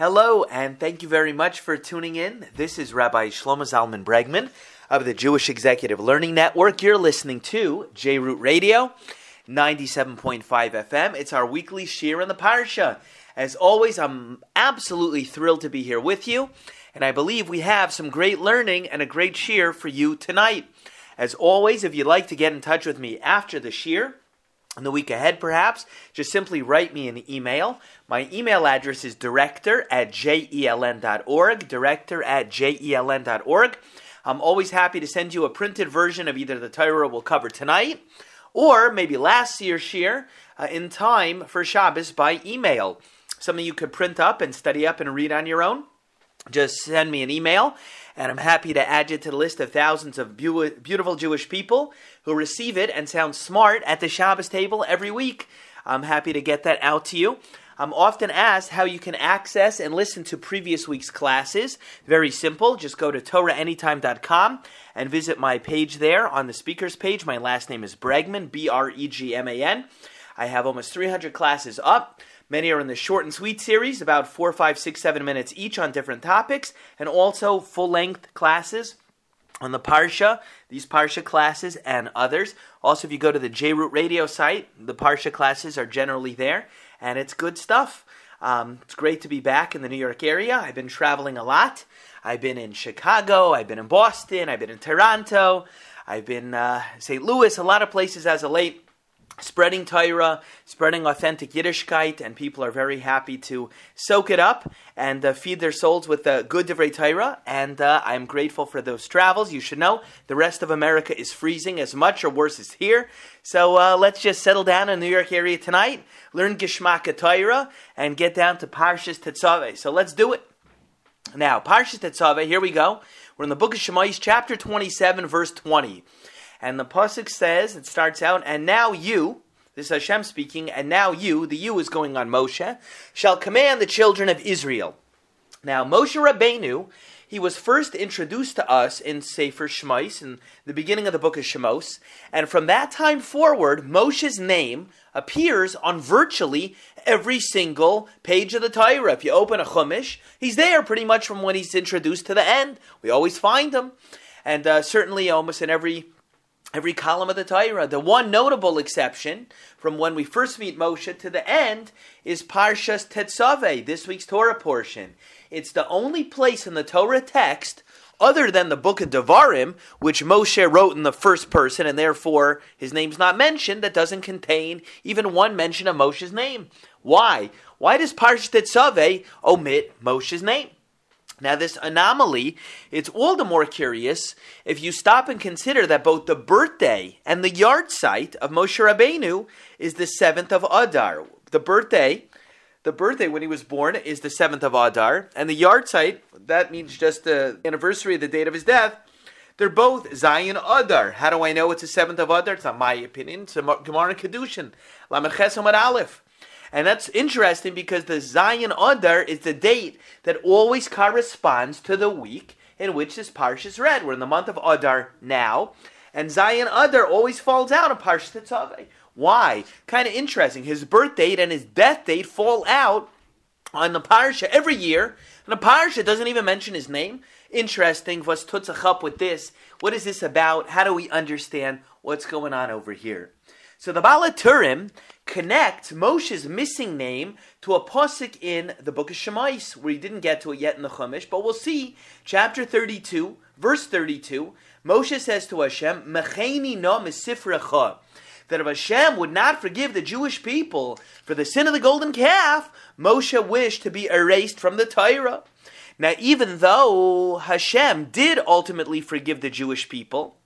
Hello, and thank you very much for tuning in. This is Rabbi Shlomo Zalman Bregman of the Jewish Executive Learning Network. You're listening to JRoot Radio, 97.5 FM. It's our weekly shir in the Parsha. As always, I'm absolutely thrilled to be here with you, and I believe we have some great learning and a great shir for you tonight. As always, if you'd like to get in touch with me after the shir, in the week ahead, perhaps, just simply write me an email. My email address is director at jeln.org, director at jeln.org. I'm always happy to send you a printed version of either the Torah we'll cover tonight or maybe last year's shir uh, in time for Shabbos by email. Something you could print up and study up and read on your own. Just send me an email and I'm happy to add you to the list of thousands of beautiful Jewish people who receive it and sound smart at the Shabbos table every week. I'm happy to get that out to you. I'm often asked how you can access and listen to previous week's classes. Very simple. Just go to TorahAnytime.com and visit my page there on the speakers page. My last name is Bregman, B R E G M A N. I have almost 300 classes up. Many are in the short and sweet series, about four, five, six, seven minutes each on different topics, and also full length classes on the Parsha, these Parsha classes, and others. Also, if you go to the JRoot radio site, the Parsha classes are generally there, and it's good stuff. Um, it's great to be back in the New York area. I've been traveling a lot. I've been in Chicago, I've been in Boston, I've been in Toronto, I've been uh, St. Louis, a lot of places as of late spreading Torah, spreading authentic Yiddishkeit, and people are very happy to soak it up and uh, feed their souls with the good Divrei Torah. And uh, I'm grateful for those travels. You should know the rest of America is freezing as much or worse as here. So uh, let's just settle down in the New York area tonight, learn Geshmak Torah, and get down to Parshas Tetzaveh. So let's do it. Now, Parshas Tetzaveh, here we go. We're in the book of Shemais, chapter 27, verse 20. And the pasuk says, it starts out, and now you, this is Hashem speaking, and now you, the you is going on Moshe, shall command the children of Israel. Now, Moshe Rabbeinu, he was first introduced to us in Sefer Shemais, in the beginning of the book of Shemos, and from that time forward, Moshe's name appears on virtually every single page of the Torah. If you open a Chumash, he's there pretty much from when he's introduced to the end. We always find him. And uh, certainly almost in every every column of the Torah. The one notable exception from when we first meet Moshe to the end is Parshas Tetzaveh, this week's Torah portion. It's the only place in the Torah text other than the book of Devarim, which Moshe wrote in the first person, and therefore his name's not mentioned, that doesn't contain even one mention of Moshe's name. Why? Why does Parshas Tetzaveh omit Moshe's name? Now, this anomaly, it's all the more curious if you stop and consider that both the birthday and the yahrzeit of Moshe Rabbeinu is the 7th of Adar. The birthday, the birthday when he was born is the 7th of Adar, and the yahrzeit, that means just the anniversary of the date of his death, they're both Zayin Adar. How do I know it's the 7th of Adar? It's not my opinion. It's a Gemara Kedushin. Lamed Ches Aleph. And that's interesting because the Zayin Adar is the date that always corresponds to the week in which this parsha is read. We're in the month of Adar now, and Zayin Adar always falls out of Parsha Tetzaveh. Why? Kind of interesting. His birth date and his death date fall out on the parsha every year, and the parsha doesn't even mention his name. Interesting. What's tutzach up with this? What is this about? How do we understand what's going on over here? So the Baal HaTurim connects Moshe's missing name to a pasuk in the book of Shemais, where he didn't get to it yet in the Chumash, but we'll see, chapter 32, verse 32, Moshe says to Hashem, Mecheni no misifrecha, that if Hashem would not forgive the Jewish people for the sin of the golden calf, Moshe wished to be erased from the Torah. Now, even though Hashem did ultimately forgive the Jewish people,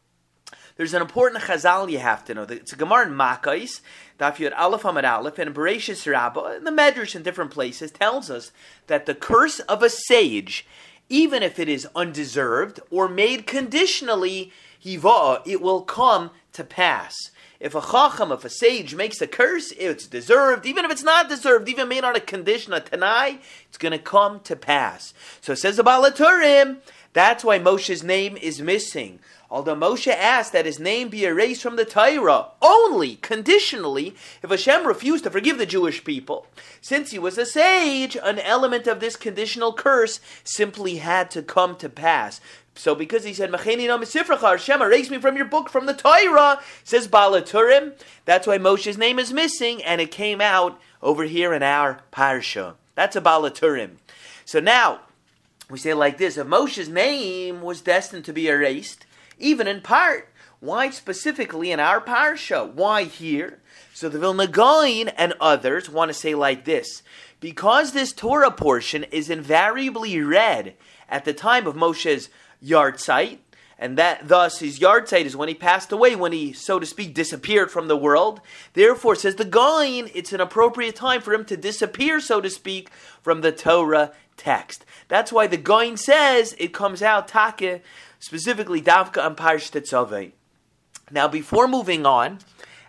there's an important chazal you have to know. It's a Gemara in Makais, Daf Yud Aleph Amad Aleph, and Bereshis Rabbah, in the Medrash in different places, tells us that the curse of a sage, even if it is undeserved or made conditionally, hiva, it will come to pass. if a chacham, if a sage makes a curse, it's deserved. Even if it's not deserved, even made on a condition, a tanai, it's going to come to pass. So it says the Baal HaTurim, that's why Moshe's name is missing. Although Moshe asked that his name be erased from the Torah only, conditionally, if Hashem refused to forgive the Jewish people. Since he was a sage, an element of this conditional curse simply had to come to pass. So because he said, Mecheni no Hashem, erase me from your book, from the Torah, says Baal HaTurim, that's why Moshe's name is missing, and it came out over here in our Parsha. That's a Baal HaTurim. So now, we say like this, if Moshe's name was destined to be erased, even in part. Why specifically in our parsha? Why here? So the Vilna Gaon and others want to say like this: because this Torah portion is invariably read at the time of Moshe's yahrzeit, and that thus his yahrzeit is when he passed away, when he, so to speak, disappeared from the world. Therefore, says the Gaon, it's an appropriate time for him to disappear, so to speak, from the Torah text. That's why the Gaon says it comes out take specifically Davka and Parsh Tetzaveh. Now, before moving on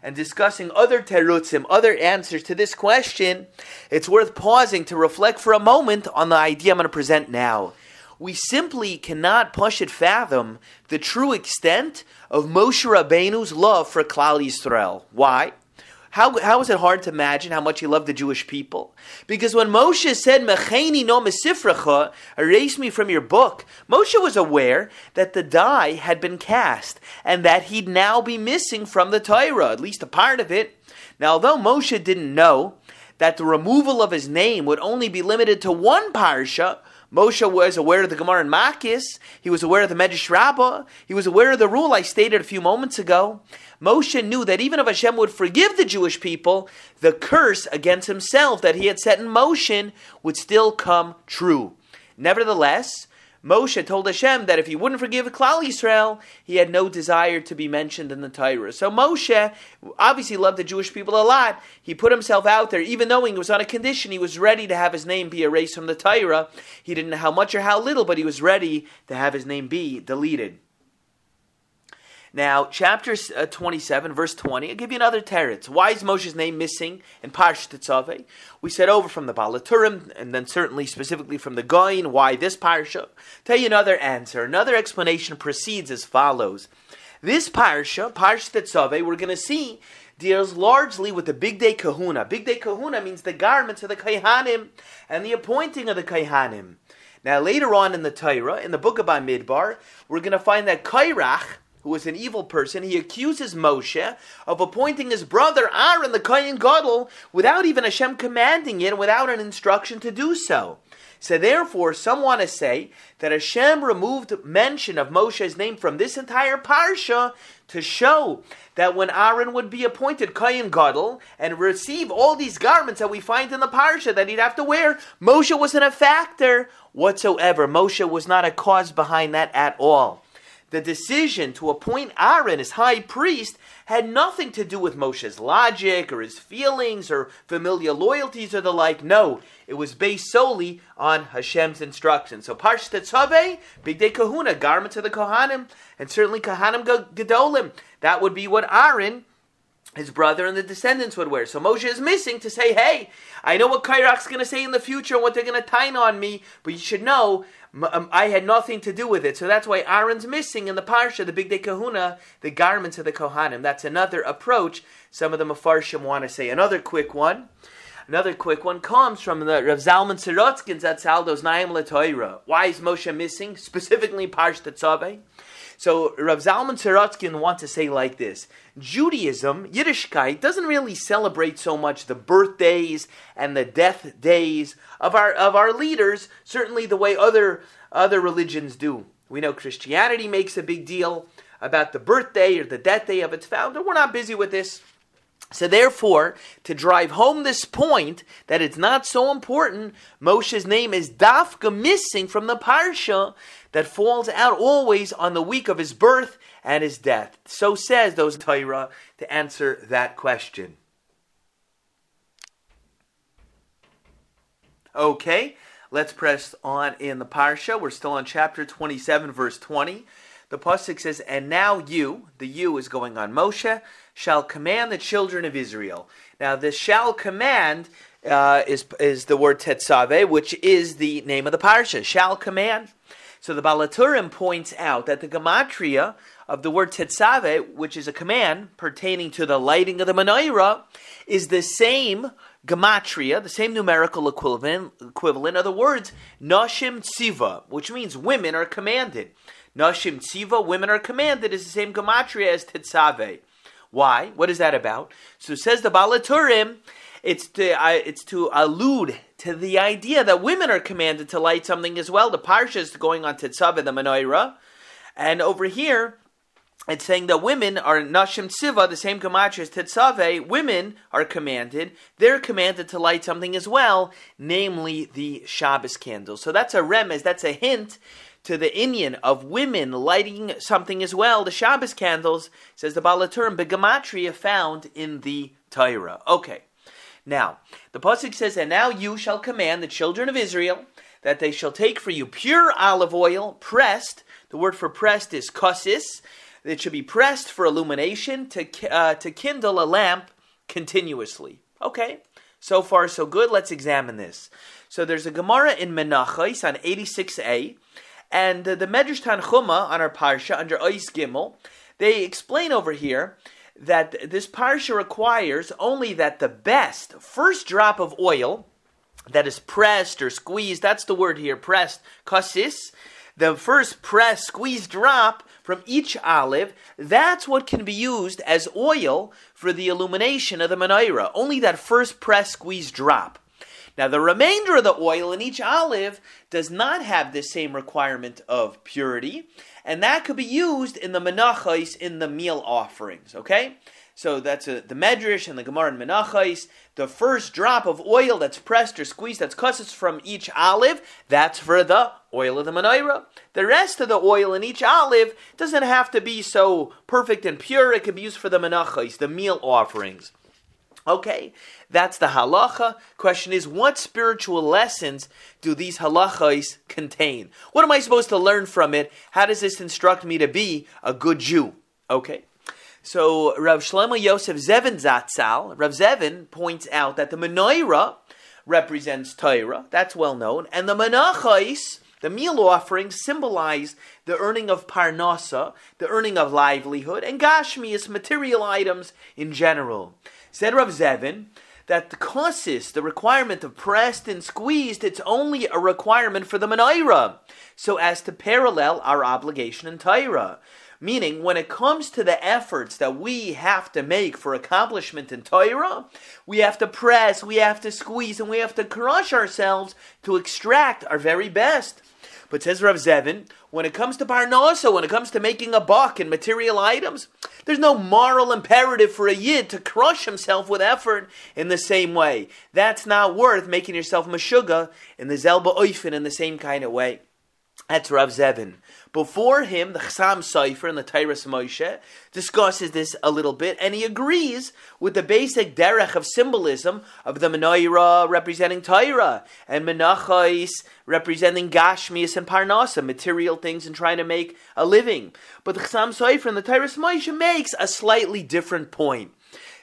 and discussing other terutzim, other answers to this question, it's worth pausing to reflect for a moment on the idea I'm going to present now. We simply cannot push it fathom the true extent of Moshe Rabbeinu's love for Klal Yisrael. Why? How, how is it hard to imagine how much he loved the Jewish people? Because when Moshe said, Mecheni no mesifracha, erase me from your book, Moshe was aware that the die had been cast and that he'd now be missing from the Torah, at least a part of it. Now, although Moshe didn't know that the removal of his name would only be limited to one parsha, Moshe was aware of the Gemara in Makis. He was aware of the Medrash Rabbah. He was aware of the rule I stated a few moments ago. Moshe knew that even if Hashem would forgive the Jewish people, the curse against himself that he had set in motion would still come true. Nevertheless, Moshe told Hashem that if he wouldn't forgive Klal Yisrael, he had no desire to be mentioned in the Torah. So Moshe obviously loved the Jewish people a lot. He put himself out there, even knowing it was on a condition he was ready to have his name be erased from the Torah. He didn't know how much or how little, but he was ready to have his name be deleted. Now, chapter uh, 27, verse 20, I'll give you another teretz. Why is Moshe's name missing in Parsh Tetzaveh? We said over from the Baal HaTurim, and then certainly specifically from the Gaon, why this parsha? Tell you another answer. Another explanation proceeds as follows. This parsha, Parsh Tetzaveh, we're going to see deals largely with the bigdei kehunah. Big Day kahuna means the garments of the Kaihanim and the appointing of the Kaihanim. Now, later on in the Torah, in the book of Bamidbar, we're going to find that Korach, who was an evil person, he accuses Moshe of appointing his brother Aaron, the Kohen Gadol, without even Hashem commanding it, without an instruction to do so. So therefore, some want to say that Hashem removed mention of Moshe's name from this entire parsha to show that when Aaron would be appointed Kohen Gadol and receive all these garments that we find in the parsha that he'd have to wear, Moshe wasn't a factor whatsoever. Moshe was not a cause behind that at all the decision to appoint Aaron as high priest had nothing to do with Moshe's logic or his feelings or familial loyalties or the like. No, it was based solely on Hashem's instructions. So Parsh Tetzaveh, day Kahuna, garments of the Kohanim, and certainly Kohanim Gedolim. That would be what Aaron his brother and the descendants would wear. So Moshe is missing to say, hey, I know what Korach's going to say in the future and what they're going to tine on me, but you should know um, I had nothing to do with it. So that's why Aaron's missing in the Parsha, the Bigdei Kehunah, the garments of the Kohanim. That's another approach some of the Mefarshim want to say. Another quick one. Another quick one comes from the Rav Zalman Sorotzkin's at Saldo's Naim Latoira. Why is Moshe missing? Specifically Parsh Tetzaveh. So Rav Zalman Sorotzkin wants to say like this: Judaism, Yiddishkeit, doesn't really celebrate so much the birthdays and the death days of our of our leaders. Certainly, the way other other religions do. We know Christianity makes a big deal about the birthday or the death day of its founder. We're not busy with this. So therefore, to drive home this point that it's not so important, Moshe's name is Dafka missing from the parsha that falls out always on the week of his birth and his death. So says those Torah to answer that question. Okay, let's press on in the parsha. We're still on chapter 27, verse 20. the pasuk says, "And now you, the you is going on Moshe, shall command the children of Israel." Now, the shall command uh, is is the word tetzave, which is the name of the parsha. Shall command. So the Baal HaTurim points out that the gematria of the word tetzave, which is a command pertaining to the lighting of the menorah, is the same gematria, the same numerical equivalent, equivalent of the words nashim tziva, which means women are commanded. Nashim tziva, women are commanded, is the same gematria as tetzave. Why? What is that about? So says the Baal HaTurim, it's to, uh, it's to allude to the idea that women are commanded to light something as well. The parsha is going on Tetzaveh, the menorah. And over here, it's saying that women are Nashim Tziva, the same gematria as Tetzaveh. Women are commanded. They're commanded to light something as well, namely the Shabbos candles. So that's a remez, that's a hint to the inyan of women lighting something as well, the Shabbos candles, says the Baal HaTurim, begematria found in the Torah. Okay. Now, the Pasuk says, And now you shall command the children of Israel that they shall take for you pure olive oil, pressed. The word for pressed is kosis. It should be pressed for illumination to, uh, to kindle a lamp continuously. Okay, so far so good. Let's examine this. So there's a Gemara in Menachos on 86a, and the Medrash Tanchuma on our Parsha under Ois Gimel, they explain over here that this parsha requires only that the best first drop of oil that is pressed or squeezed, that's the word here, pressed, kasis, the first press, squeezed drop from each olive, that's what can be used as oil for the illumination of the menorah. Only that first press, squeezed drop. Now, the remainder of the oil in each olive does not have the same requirement of purity, and that could be used in the menachos in the meal offerings. Okay, so that's a, the medrash and the gemara and menachos. The first drop of oil that's pressed or squeezed, that's cusses from each olive, that's for the oil of the menorah. The rest of the oil in each olive doesn't have to be so perfect and pure. It can be used for the menachos, the meal offerings. Okay, that's the halacha. Question is, what spiritual lessons do these halachas contain? What am I supposed to learn from it? How does this instruct me to be a good Jew? Okay. So Rav Shlomo Yosef Zevin Zatzal, Rav Zevin points out that the menorah represents Torah. That's well known, and the menachos, the meal offering, symbolize the earning of parnasa, the earning of livelihood, and gashmias, material items in general. Said Rav Zevin that the kosis, the requirement of pressed and squeezed, it's only a requirement for the menorah, so as to parallel our obligation in Torah. Meaning, when it comes to the efforts that we have to make for accomplishment in Torah, we have to press, we have to squeeze, and we have to crush ourselves to extract our very best. But says Rav Zevin, when it comes to Parnasa, when it comes to making a buck and material items, there's no moral imperative for a yid to crush himself with effort in the same way. That's not worth making yourself mashuga in the Zelba Oifen in the same kind of way. That's Rav Zevin. Before him, the Chassam Sofer and the Toras Moshe discusses this a little bit, and he agrees with the basic derech of symbolism of the menorah representing Torah and Menachos representing Gashmias and Parnasa, material things and trying to make a living. But the Chassam Sofer and the Toras Moshe makes a slightly different point.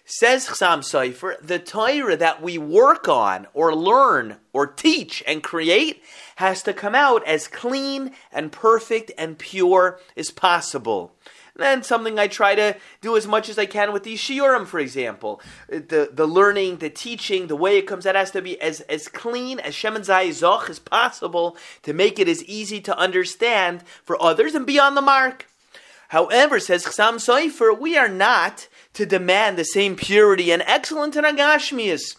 Says Chassam Sofer, the Torah that we work on or learn or teach and create has to come out as clean and perfect and pure as possible. And something I try to do as much as I can with the shiurim, for example. The, the learning, the teaching, the way it comes out has to be as, as clean as Shemin Zoch as possible to make it as easy to understand for others and be on the mark. However, says Chassam Sofer, we are not to demand the same purity and excellence in Agashmias.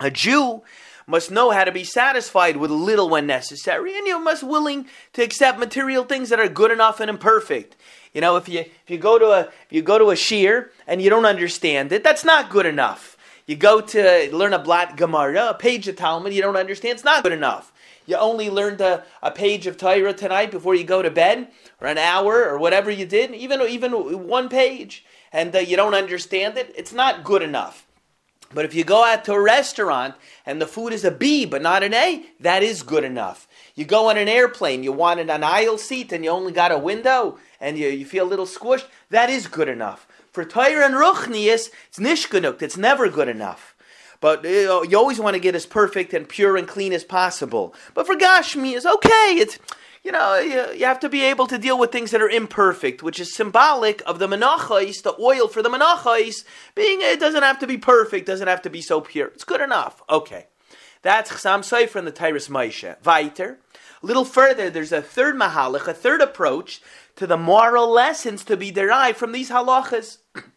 A Jew must know how to be satisfied with little when necessary, and you must willing to accept material things that are good enough and imperfect. You know, if you if you go to a if you go to a shiur and you don't understand it, that's not good enough. You go to learn a blat Gemara, a page of Talmud, you don't understand, it's not good enough. You only learned a, a page of Torah tonight before you go to bed, or an hour, or whatever you did, even even one page, and uh, you don't understand it, it's not good enough. But if you go out to a restaurant and the food is a B but not an A, that is good enough. You go on an airplane, you wanted an aisle seat and you only got a window and you, you feel a little squished, that is good enough. For Torah and Ruchnius, it's nishgenuk, it's never good enough. But you always want to get as perfect and pure and clean as possible. But for Gashmi, it's okay. It's you know, you, you, have to be able to deal with things that are imperfect, which is symbolic of the menachos, the oil for the menachos, being it doesn't have to be perfect, doesn't have to be so pure. It's good enough. Okay. That's Chasam Sofer in the Tyrus Maisha. Weiter. A little further, there's a third mahalach, a third approach to the moral lessons to be derived from these halachas.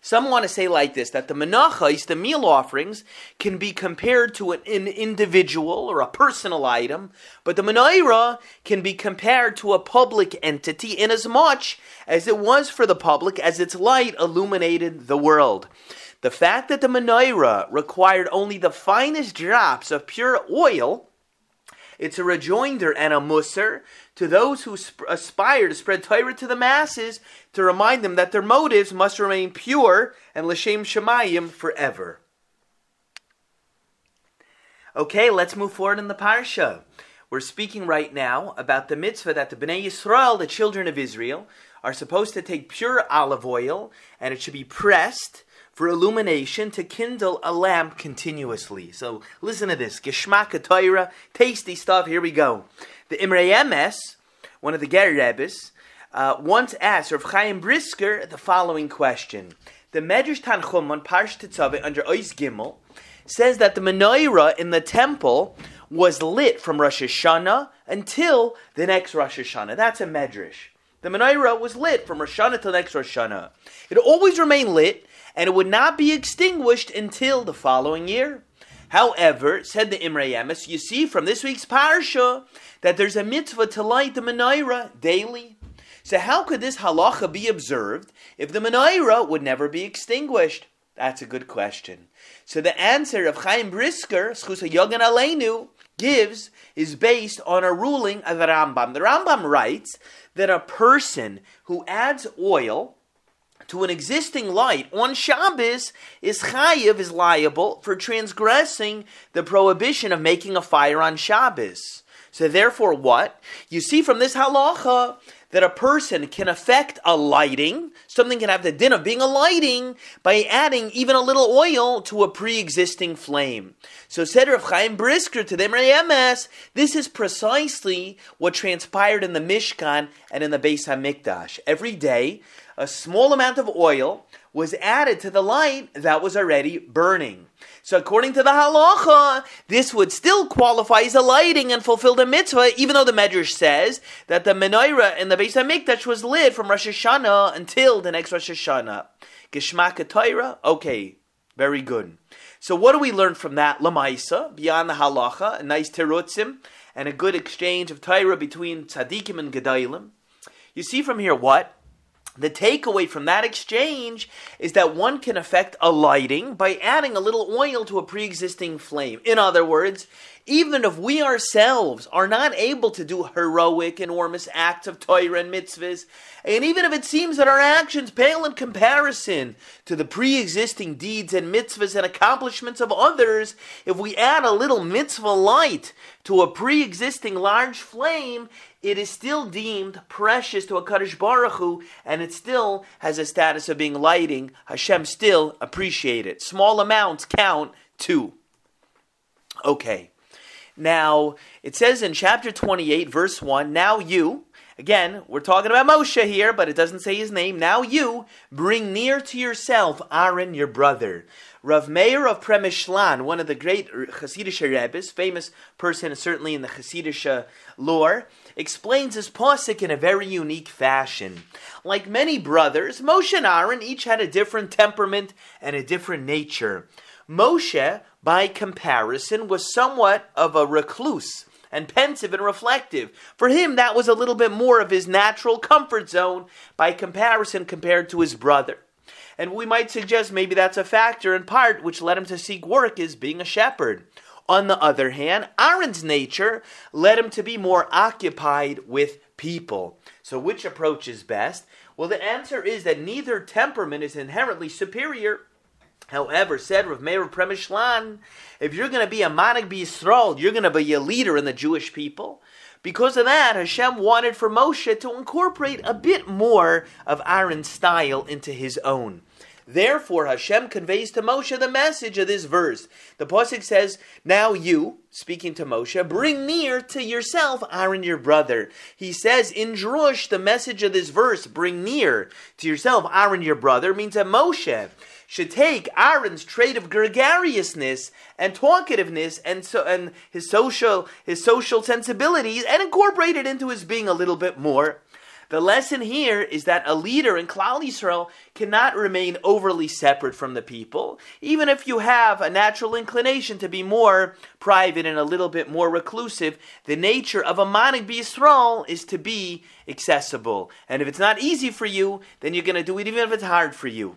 Some want to say like this that the menachos, the meal offerings, can be compared to an, an individual or a personal item, but the menorah can be compared to a public entity in as much as it was for the public as its light illuminated the world. The fact that the menorah required only the finest drops of pure oil it's a rejoinder and a musser to those who sp- aspire to spread Torah to the masses to remind them that their motives must remain pure and l'shem shemayim forever. Okay, let's move forward in the parsha. We're speaking right now about the mitzvah that the Bnei Yisrael, the children of Israel, are supposed to take pure olive oil and it should be pressed for illumination to kindle a lamp continuously. So listen to this. Geshmak Torah, tasty stuff. Here we go. The Imrei Emes, one of the Ger Rebbes, uh, once asked Rav Chaim Brisker the following question. The Medrash Tanchum on Parsh Tetzaveh under Ois Gimel says that the menorah in the temple was lit from Rosh Hashanah until the next Rosh Hashanah. That's a Medrash. The menorah was lit from Rosh Hashanah till next Rosh Hashanah. It always remained lit and it would not be extinguished until the following year. However, said the Emes, you see from this week's parsha that there's a mitzvah to light the menorah daily. So how could this halacha be observed if the menorah would never be extinguished? That's a good question. So the answer of Chaim Brisker, Schusa Yogan Aleinu, gives is based on a ruling of the Rambam. The Rambam writes that a person who adds oil to an existing light on Shabbos is chayiv, is liable for transgressing the prohibition of making a fire on Shabbos. So therefore, what? You see from this halacha that a person can affect a lighting, something can have the din of being a lighting by adding even a little oil to a pre-existing flame. So said Rav Chaim Brisker to the Emes, this is precisely what transpired in the Mishkan and in the Beis HaMikdash. Every day, a small amount of oil was added to the light that was already burning. So according to the halacha, this would still qualify as a lighting and fulfill the mitzvah, even though the Medrash says that the menorah in the Beis Hamikdash was lit from Rosh Hashanah until the next Rosh Hashanah. Geshmak Torah, okay, very good. So what do we learn from that? Lamaisa, beyond the halacha, a nice terutzim, and a good exchange of Torah between tzaddikim and gedalim. You see from here what? The takeaway from that exchange is that one can affect a lighting by adding a little oil to a pre existing flame. In other words, even if we ourselves are not able to do heroic, enormous acts of Torah and mitzvahs, and even if it seems that our actions pale in comparison to the pre existing deeds and mitzvahs and accomplishments of others, if we add a little mitzvah light to a pre existing large flame, it is still deemed precious to a Kaddish Baruch Hu, and it still has a status of being lighting. Hashem still appreciate it. Small amounts count too. Okay. Now, it says in chapter 28, verse 1, Now you, again, we're talking about Moshe here, but it doesn't say his name. Now you bring near to yourself Aaron, your brother. Rav Meir of Premishlan, one of the great Hasidic Rebbes, famous person certainly in the Hasidic uh, lore, explains his posik in a very unique fashion. Like many brothers, Moshe and Aaron each had a different temperament and a different nature. Moshe, by comparison, was somewhat of a recluse and pensive and reflective. For him, that was a little bit more of his natural comfort zone by comparison compared to his brother. And we might suggest maybe that's a factor in part which led him to seek work as being a shepherd. On the other hand, Aaron's nature led him to be more occupied with people. So, which approach is best? Well, the answer is that neither temperament is inherently superior. However, said Rav Meir Premishlan, if you're going to be a Manig Yisrael, you're going to be a leader in the Jewish people. Because of that, Hashem wanted for Moshe to incorporate a bit more of Aaron's style into his own. Therefore, Hashem conveys to Moshe the message of this verse. The pasuk says, "Now you, speaking to Moshe, bring near to yourself Aaron your brother." He says in Drush, the message of this verse, "Bring near to yourself Aaron your brother," means that Moshe should take Aaron's trait of gregariousness and talkativeness and so and his social his social sensibilities and incorporate it into his being a little bit more. The lesson here is that a leader in Klal Yisrael cannot remain overly separate from the people, even if you have a natural inclination to be more private and a little bit more reclusive. The nature of a Manig Yisrael is to be accessible, and if it's not easy for you, then you're going to do it even if it's hard for you.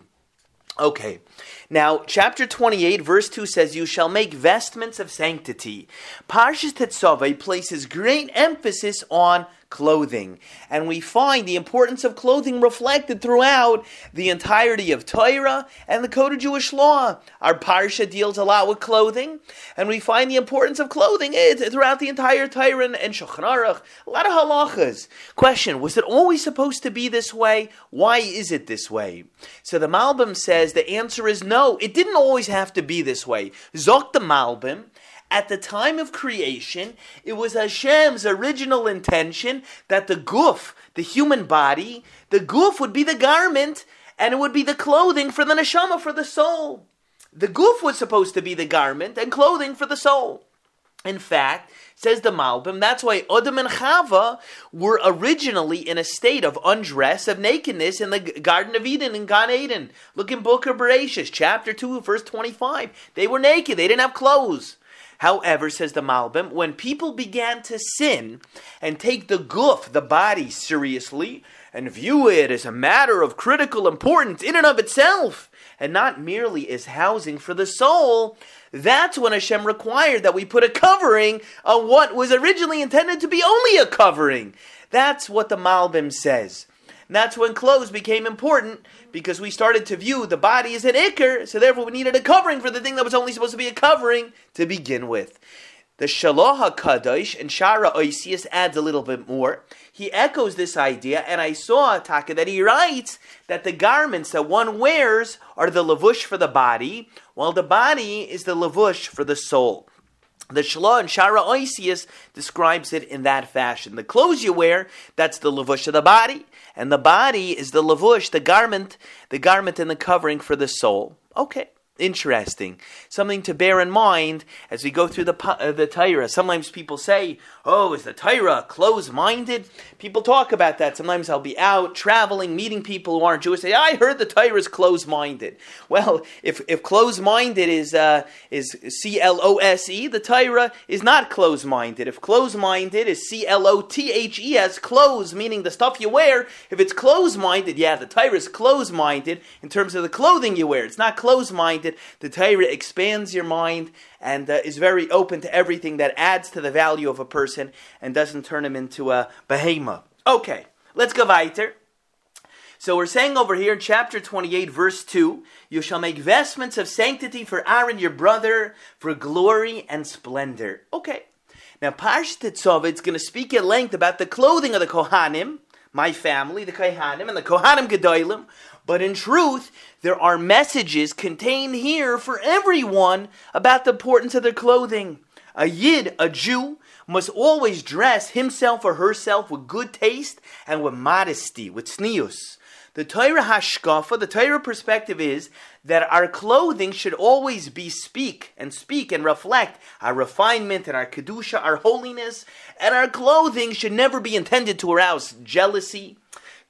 Okay, now chapter 28, verse 2 says, You shall make vestments of sanctity. Parshas Tetzaveh places great emphasis on clothing. And we find the importance of clothing reflected throughout the entirety of Torah and the Code of Jewish Law. Our Parsha deals a lot with clothing, and we find the importance of clothing throughout the entire Torah and, and Shulchan Aruch. A lot of halachas. Question, was it always supposed to be this way? Why is it this way? So the Malbim says the answer is no, it didn't always have to be this way. Zok the Malbim, at the time of creation, it was Hashem's original intention that the goof, the human body, the goof would be the garment and it would be the clothing for the neshama, for the soul. The goof was supposed to be the garment and clothing for the soul. In fact, says the Malbim, that's why Adam and Chava were originally in a state of undress, of nakedness in the Garden of Eden in Gan Eden. Look in Book of Bereshit, chapter 2, verse 25. They were naked, they didn't have clothes. However, says the Malbim, when people began to sin and take the guf, the body, seriously, and view it as a matter of critical importance in and of itself, and not merely as housing for the soul, that's when Hashem required that we put a covering on what was originally intended to be only a covering. That's what the Malbim says. And that's when clothes became important because we started to view the body as an ikr, so therefore we needed a covering for the thing that was only supposed to be a covering to begin with. The Shaloha Kadosh and Shara Oisius adds a little bit more. He echoes this idea, and I saw Taka that he writes that the garments that one wears are the lavush for the body, while the body is the lavush for the soul. The Shlah and Shara Oisius describes it in that fashion. The clothes you wear, that's the lavush of the body, and the body is the lavush, the garment, the garment and the covering for the soul. Okay. Interesting. Something to bear in mind as we go through the uh, the Torah. Sometimes people say, "Oh, is the Torah closed-minded?" People talk about that. Sometimes I'll be out traveling, meeting people who aren't Jewish. Say, "I heard the Torah is closed-minded." Well, if if closed-minded is uh, is C L O S E, the Torah is not closed-minded. If closed-minded is C L O T H E S, clothes meaning the stuff you wear. If it's closed-minded, yeah, the Torah is closed-minded in terms of the clothing you wear. It's not closed-minded minded. The Torah expands your mind and uh, is very open to everything that adds to the value of a person and doesn't turn him into a behemoth. Okay, let's go weiter. So we're saying over here in chapter 28, verse 2, you shall make vestments of sanctity for Aaron your brother, for glory and splendor. Okay. Now, Parsh is going to speak at length about the clothing of the Kohanim, my family, the Kohanim, and the Kohanim Gedolim, but in truth, there are messages contained here for everyone about the importance of their clothing. A Yid, a Jew, must always dress himself or herself with good taste and with modesty, with snius. The Torah hashkafa, the Torah perspective is that our clothing should always be speak and speak and reflect our refinement and our kedusha, our holiness, and our clothing should never be intended to arouse jealousy,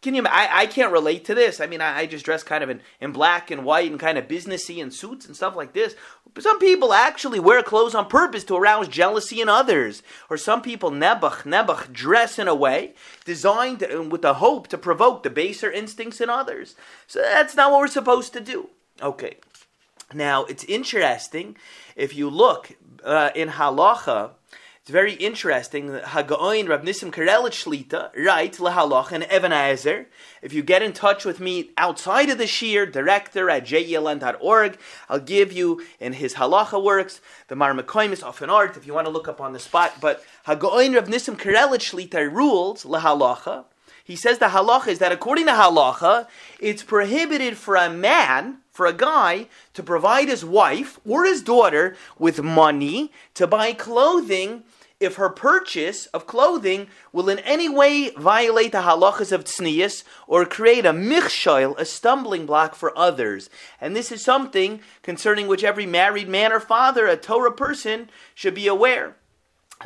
can you? I, I can't relate to this. I mean, I, I just dress kind of in, in black and white and kind of businessy and suits and stuff like this. But some people actually wear clothes on purpose to arouse jealousy in others. Or some people nebuch nebuch dress in a way designed with the hope to provoke the baser instincts in others. So that's not what we're supposed to do. Okay. Now it's interesting if you look uh, in halacha It's very interesting. that Hagaoin Rav Nisim Karelitz Shlita writes Lahalach and Evan Ezer. If you get in touch with me outside of the Shir, director at jeln.org, I'll give you in his halacha works the Marmakoimis of an art if you want to look up on the spot. But Hagaoin Rav Nisim Karelitz Shlita rules Lahalacha. He says the halacha is that according to halacha, it's prohibited for a man for a guy to provide his wife or his daughter with money to buy clothing if her purchase of clothing will in any way violate the halachas of tznius or create a michshoil, a stumbling block for others. And this is something concerning which every married man or father, a Torah person, should be aware.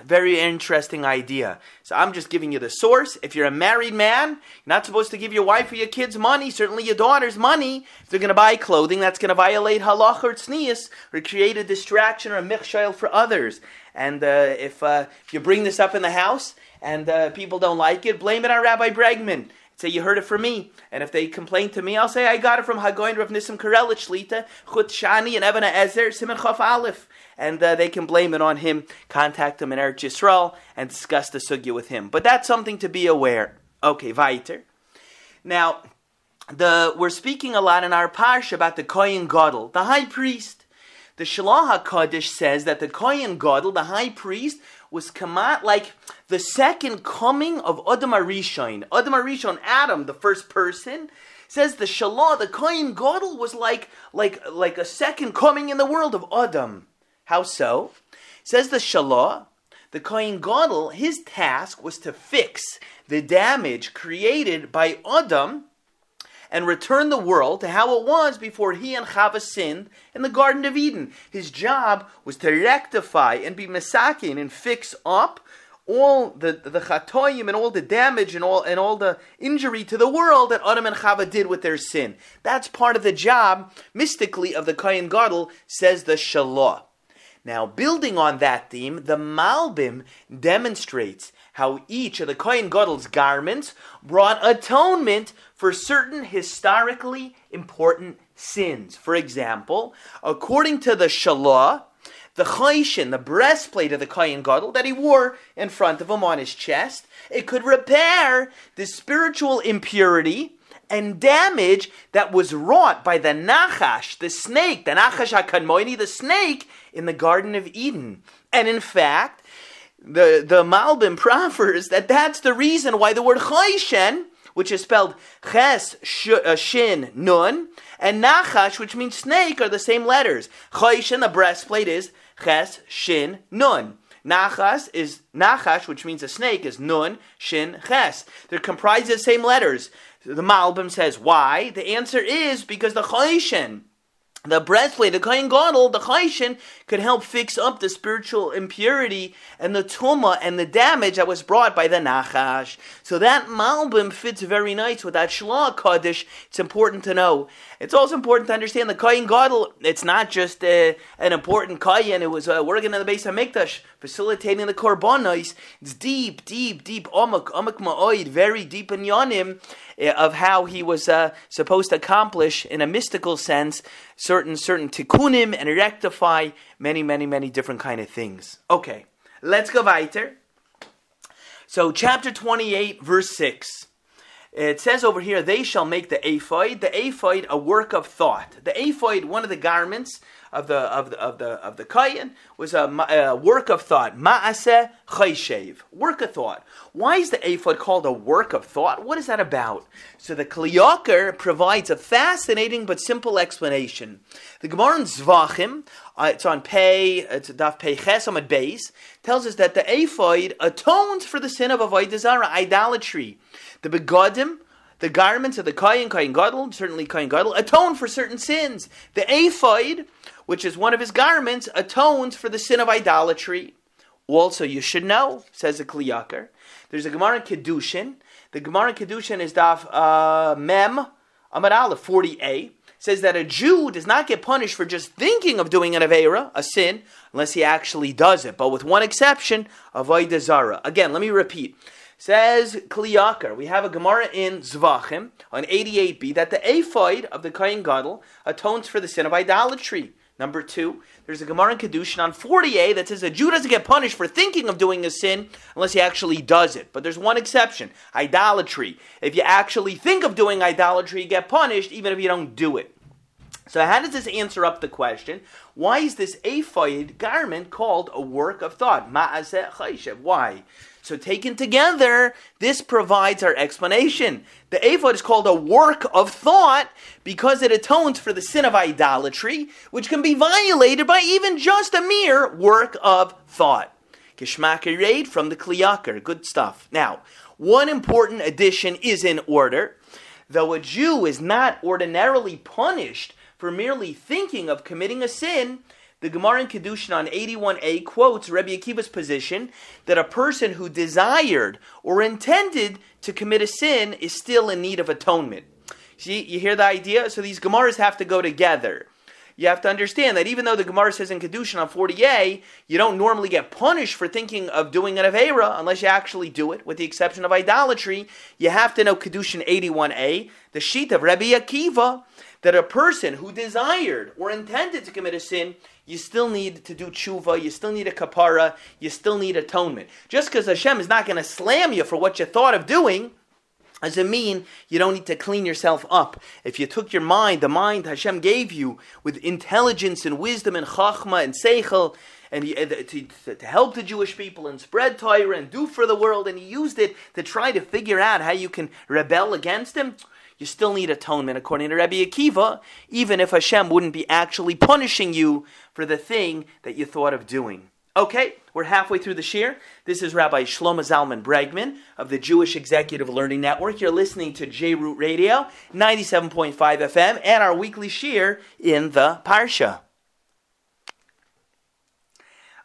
Very interesting idea. So I'm just giving you the source. If you're a married man, you're not supposed to give your wife or your kids money, certainly your daughter's money. If they're going to buy clothing, that's going to violate halach or tznius, or create a distraction or a michshel for others. And uh, if, uh, if you bring this up in the house and uh, people don't like it, blame it on Rabbi Bregman. Say you heard it from me, and if they complain to me, I'll say I got it from Hagoin Rav Nisim Karelitz Shlita, Chut Shani, and Evan Ezer Simon Chaf Aleph and uh, they can blame it on him. Contact him in Eretz Yisrael and discuss the sugya with him. But that's something to be aware. Okay, weiter. Now, the we're speaking a lot in our parsha about the Kohen Gadol, the high priest. The Shalah HaKadosh says that the Kohen Gadol, the high priest, was kamat like the second coming of Adam Arishon. Adam Arishon, Adam, the first person, says the Shalah, the Kohen Gadol was like like like a second coming in the world of Adam. How so? Says the Shalah, the Kohen Gadol, his task was to fix the damage created by Adam and return the world to how it was before he and Chava sinned in the Garden of Eden. His job was to rectify and be masakin and fix up all the the chatoyim and all the damage and all and all the injury to the world that Adam and Chava did with their sin. That's part of the job, mystically, of the Kohen Gadol, says the Shalah. Now, building on that theme, the Malbim demonstrates how each of the Kohen Gadol's garments brought atonement for certain historically important sins. For example, according to the Shalah, the chayshin, the breastplate of the Kohen Gadol that he wore in front of him on his chest, it could repair the spiritual impurity and damage that was wrought by the Nachash, the snake, the Nachash HaKadmoini, the snake in the Garden of Eden. And in fact, the, the Malbim proffers that that's the reason why the word Chayshen, which is spelled Ches, uh, Shin, Nun, and Nachash, which means snake, are the same letters. Chayshen, the breastplate, is Ches, Shin, Nun. Nachas is Nachash, which means a snake, is Nun, Shin, Ches. They're comprised of the same letters. The Malbim says, why? The answer is because the Chayshen, the breastplate, the Kohen Gadol, the Chayshin, could help fix up the spiritual impurity and the tuma and the damage that was brought by the Nachash. So that Malbim fits very nice with that Shalah Kaddish. It's important to know. It's also important to understand the Kohen Gadol, it's not just uh, an important Kohen, it was uh, working in the Beis HaMikdash, facilitating the Korbanos. It's deep, deep, deep, Amak, Amak Ma'oid, very deep in Yonim, uh, of how he was uh, supposed to accomplish, in a mystical sense, certain certain tikkunim and rectify many, many, many different kind of things. Okay, let's go weiter. So, chapter 28, verse 6. It says over here, they shall make the ephod, the ephod a work of thought. The ephod, one of the garments of the of the of the of the kayan, was a, a work of thought. Maaseh chayshev, work of thought. Why is the ephod called a work of thought? What is that about? So the Kli Yakar provides a fascinating but simple explanation. The Gemara in Zvachim, uh, it's on Pei, it's Daf Pei Chesamad Beis, tells us that the ephod atones for the sin of avodah zarah, idolatry. The begodim, the garments of the Kayin, Kayin Gadol, certainly Kayin Gadol, atone for certain sins. The ephod, which is one of his garments, atones for the sin of idolatry. Also, you should know, says the Kli Yakar, there's a Gemara in Kedushin. The Gemara in Kedushin is Daf uh, Mem, Amad Aleph, 40a, says that a Jew does not get punished for just thinking of doing an Aveira, a sin, unless he actually does it. But with one exception, Avodah Zara. Again, let me repeat. Says Kli Yakar, we have a Gemara in Zvachim on 88b that the ephod of the Kohen Gadol atones for the sin of idolatry. Number two, there's a Gemara in Kedushin on 40a that says a Jew doesn't get punished for thinking of doing a sin unless he actually does it. But there's one exception idolatry. If you actually think of doing idolatry, you get punished even if you don't do it. So, how does this answer up the question? Why is this ephod garment called a work of thought? Ma'aseh chayshev. Why? So, taken together, this provides our explanation. The ephod is called a work of thought because it atones for the sin of idolatry, which can be violated by even just a mere work of thought. Geshmak from the Kli Yakar. Good stuff. Now, one important addition is in order. Though a Jew is not ordinarily punished for merely thinking of committing a sin, the Gemara in Kedushin on 81a quotes Rabbi Akiva's position that a person who desired or intended to commit a sin is still in need of atonement. See, you hear the idea? So these Gemaras have to go together. You have to understand that even though the Gemara says in Kiddushin on 40a, you don't normally get punished for thinking of doing an Avera unless you actually do it, with the exception of idolatry. You have to know Kiddushin 81a, the sheet of Rabbi Akiva, that a person who desired or intended to commit a sin, you still need to do tshuva, you still need a kapara, you still need atonement. Just because Hashem is not going to slam you for what you thought of doing, doesn't mean you don't need to clean yourself up. If you took your mind, the mind Hashem gave you, with intelligence and wisdom and chachma and seichel, and uh, to, to, help the Jewish people and spread Torah and do for the world, and he used it to try to figure out how you can rebel against him you still need atonement according to Rabbi Akiva, even if Hashem wouldn't be actually punishing you for the thing that you thought of doing. Okay, we're halfway through the shiur. This is Rabbi Shlomo Zalman Bregman of the Jewish Executive Learning Network. You're listening to JRoot Radio, 97.5 FM, and our weekly shiur in the Parsha.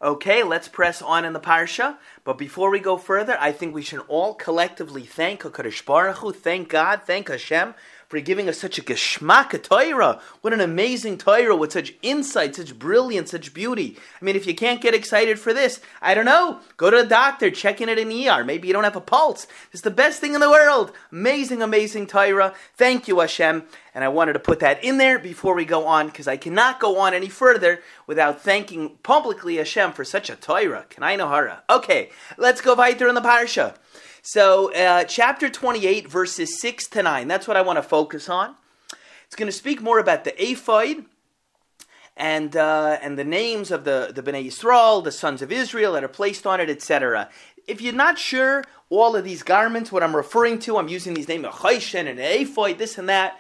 Okay, let's press on in the parsha. But before we go further, I think we should all collectively thank HaKadosh Baruch Hu, thank God, thank Hashem for giving us such a geshmak Torah. What an amazing Torah with such insight, such brilliance, such beauty. I mean, if you can't get excited for this, I don't know. Go to the doctor, check it in at an ER. Maybe you don't have a pulse. It's the best thing in the world. Amazing, amazing Torah. Thank you, Hashem. And I wanted to put that in there before we go on because I cannot go on any further without thanking publicly Hashem for such a Torah. Kein ayin hara? Okay, let's go weiter in the parsha. So, uh, chapter 28, verses 6 to 9, that's what I want to focus on. It's going to speak more about the ephod and, uh, and the names of the, the Bnei Yisrael, the sons of Israel that are placed on it, etc. If you're not sure all of these garments, what I'm referring to, I'm using these names, a chayshen and an ephod, this and that.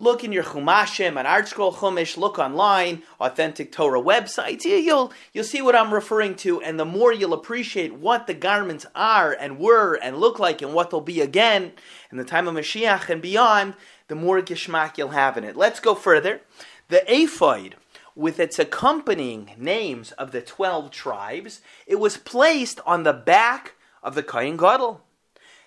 Look in your Chumashim and ArtScroll Chumash. Look online, authentic Torah websites. You'll you'll see what I'm referring to, and the more you'll appreciate what the garments are and were and look like, and what they'll be again in the time of Mashiach and beyond, the more geshmak you'll have in it. Let's go further. The ephod with its accompanying names of the 12 tribes, it was placed on the back of the Kohen Gadol.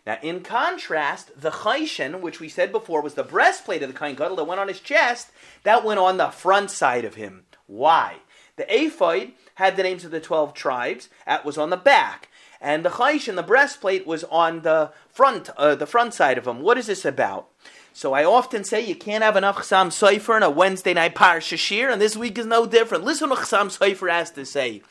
Now, in contrast, the chayshen, which we said before was the breastplate of the Kohen Gadol that went on his chest, that went on the front side of him. Why? The ephod had the names of the 12 tribes, that was on the back. And the chayshen, the breastplate, was on the front, uh, the front side of him. What is this about? So I often say you can't have enough Chassam Sofer in a Wednesday night Parsha Shiur, and this week is no different. Listen to what Chassam Sofer has to say.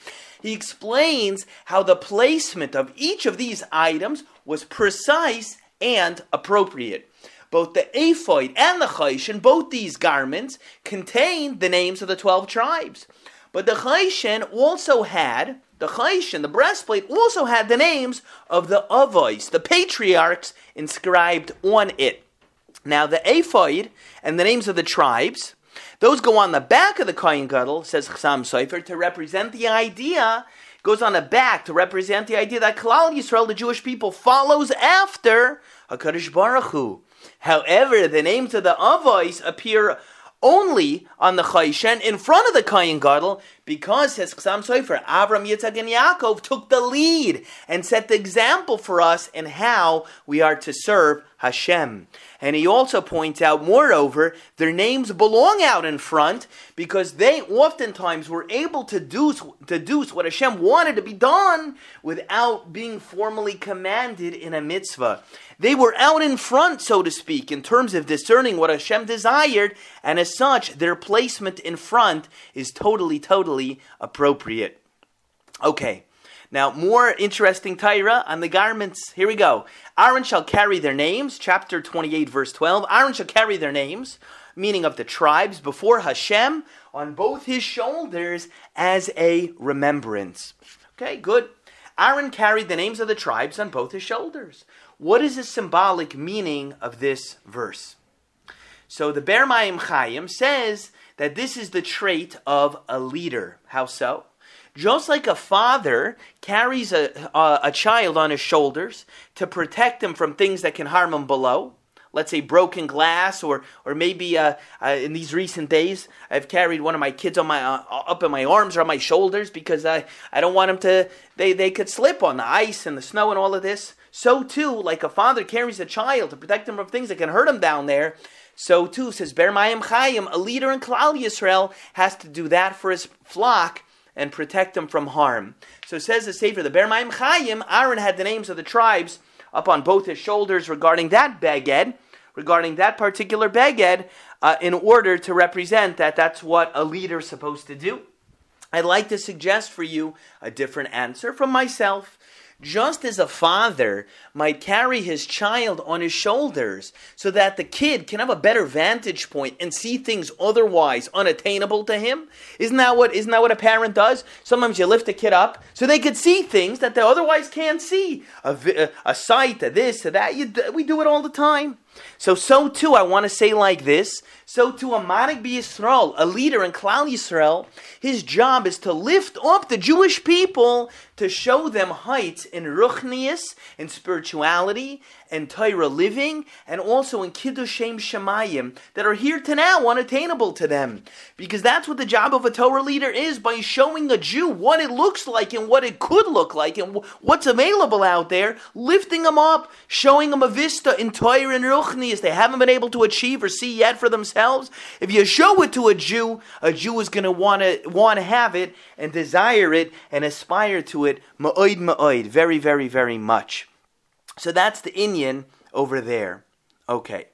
He explains how the placement of each of these items was precise and appropriate. Both the ephod and the chayshin, both these garments, contained the names of the 12 tribes. But the chayshin also had, the chayshin, the breastplate, also had the names of the avos, the patriarchs, inscribed on it. Now, the ephod and the names of the tribes, those go on the back of the Kohen Gadol, says Chassam Sofer, to represent the idea, goes on the back to represent the idea that Klal Yisrael, the Jewish people, follows after HaKadosh Baruch Hu. However, the names of the Avos appear only on the Chayshen in front of the Kohen Gadol because, says Chassam Sofer, Avram, Yitzhak, and Yaakov took the lead and set the example for us in how we are to serve Hashem. And he also points out, moreover, their names belong out in front because they oftentimes were able to to do what Hashem wanted to be done without being formally commanded in a mitzvah. They were out in front, so to speak, in terms of discerning what Hashem desired, and as such, their placement in front is totally, totally appropriate. Okay. Now, more interesting Torah on the garments. Here we go. Aaron shall carry their names, chapter 28, verse 12. Aaron shall carry their names, meaning of the tribes, before Hashem on both his shoulders as a remembrance. Okay, good. Aaron carried the names of the tribes on both his shoulders. What is the symbolic meaning of this verse? So the Be'er Mayim Chaim says that this is the trait of a leader. How so? Just like a father carries a, a, a, child on his shoulders to protect him from things that can harm him below, let's say broken glass, or or maybe uh, uh, in these recent days, I've carried one of my kids on my uh, up in my arms or on my shoulders because I, I don't want them to they they could slip on the ice and the snow and all of this. So too, like a father carries a child to protect him from things that can hurt him down there. So too, says Be'er Mayim Chaim, a leader in Klal Yisrael has to do that for his flock and protect them from harm. So says the Sefer, the Be'er Mayim Chaim, Aaron had the names of the tribes up on both his shoulders regarding that beged, regarding that particular beged, uh, in order to represent that that's what a leader is supposed to do. I'd like to suggest for you a different answer from myself. Just as a father might carry his child on his shoulders so that the kid can have a better vantage point and see things otherwise unattainable to him, isn't that what isn't that what a parent does? Sometimes you lift a kid up so they could see things that they otherwise can't see. A, a, sight, a this, a that. You, we do it all the time. So, so too, I want to say like this. So too, a Manhig Yisrael, a leader in Klal Yisrael, his job is to lift up the Jewish people to show them heights in Ruchnius, in spirituality, and Torah living, and also in Kiddushem Shemayim that are here to now, unattainable to them. Because that's what the job of a Torah leader is by showing a Jew what it looks like and what it could look like and what's available out there, lifting them up, showing them a vista in Torah and Ruchnius they haven't been able to achieve or see yet for themselves. If you show it to a Jew, a Jew is going to want to want to have it and desire it and aspire to it ma'oid ma'oid, very, very, very much. So that's the Inyan over there. Okay.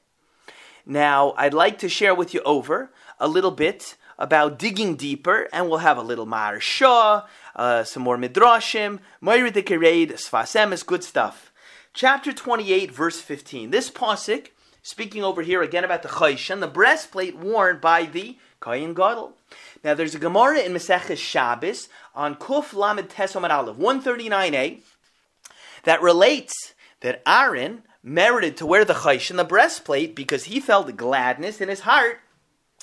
Now, I'd like to share with you over a little bit about digging deeper, and we'll have a little Maharsha, uh, some more Midrashim, Moira de Sfas Emes is good stuff. Chapter 28, verse 15. This pasuk, speaking over here again about the Chayshan, the breastplate worn by the Kohen Gadol. Now, there's a Gemara in Maseches Shabbos on Kuf Lamed Tes Amud Aleph, 139a, that relates that Aaron merited to wear the chaysh and the breastplate because he felt gladness in his heart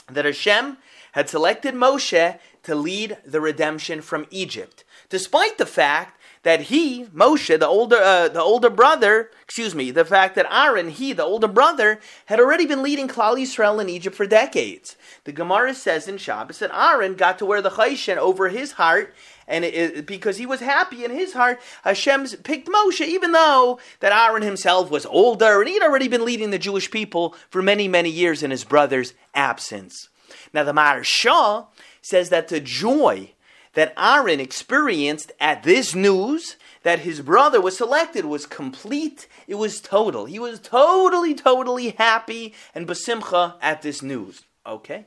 that Hashem had selected Moshe to lead the redemption from Egypt, despite the fact that he, Moshe, the older, uh, the older brother, excuse me, the fact that Aaron, he, the older brother, had already been leading Klal Yisrael in Egypt for decades. The Gemara says in Shabbos that Aaron got to wear the chayshen over his heart, and it, it, because he was happy in his heart, Hashem picked Moshe, even though that Aaron himself was older and he'd already been leading the Jewish people for many, many years in his brother's absence. Now the Maharsha says that the joy that Aaron experienced at this news that his brother was selected was complete. It was total. He was totally, totally happy and basimcha at this news. Okay?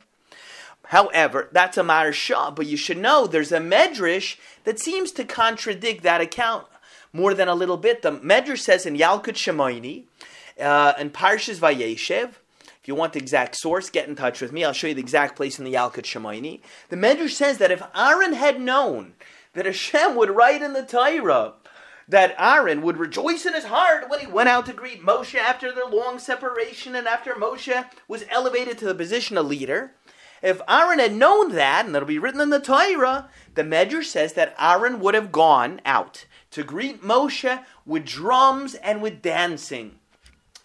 However, that's a maharsha, but you should know there's a medrash that seems to contradict that account more than a little bit. The medrash says in Yalkut Shimoni, uh, in Parshas Vayeshev, if you want the exact source, get in touch with me. I'll show you the exact place in the Yalkut Shimoni. The Medrash says that if Aaron had known that Hashem would write in the Torah that Aaron would rejoice in his heart when he went out to greet Moshe after their long separation and after Moshe was elevated to the position of leader. If Aaron had known that, and that'll be written in the Torah, the Medrash says that Aaron would have gone out to greet Moshe with drums and with dancing.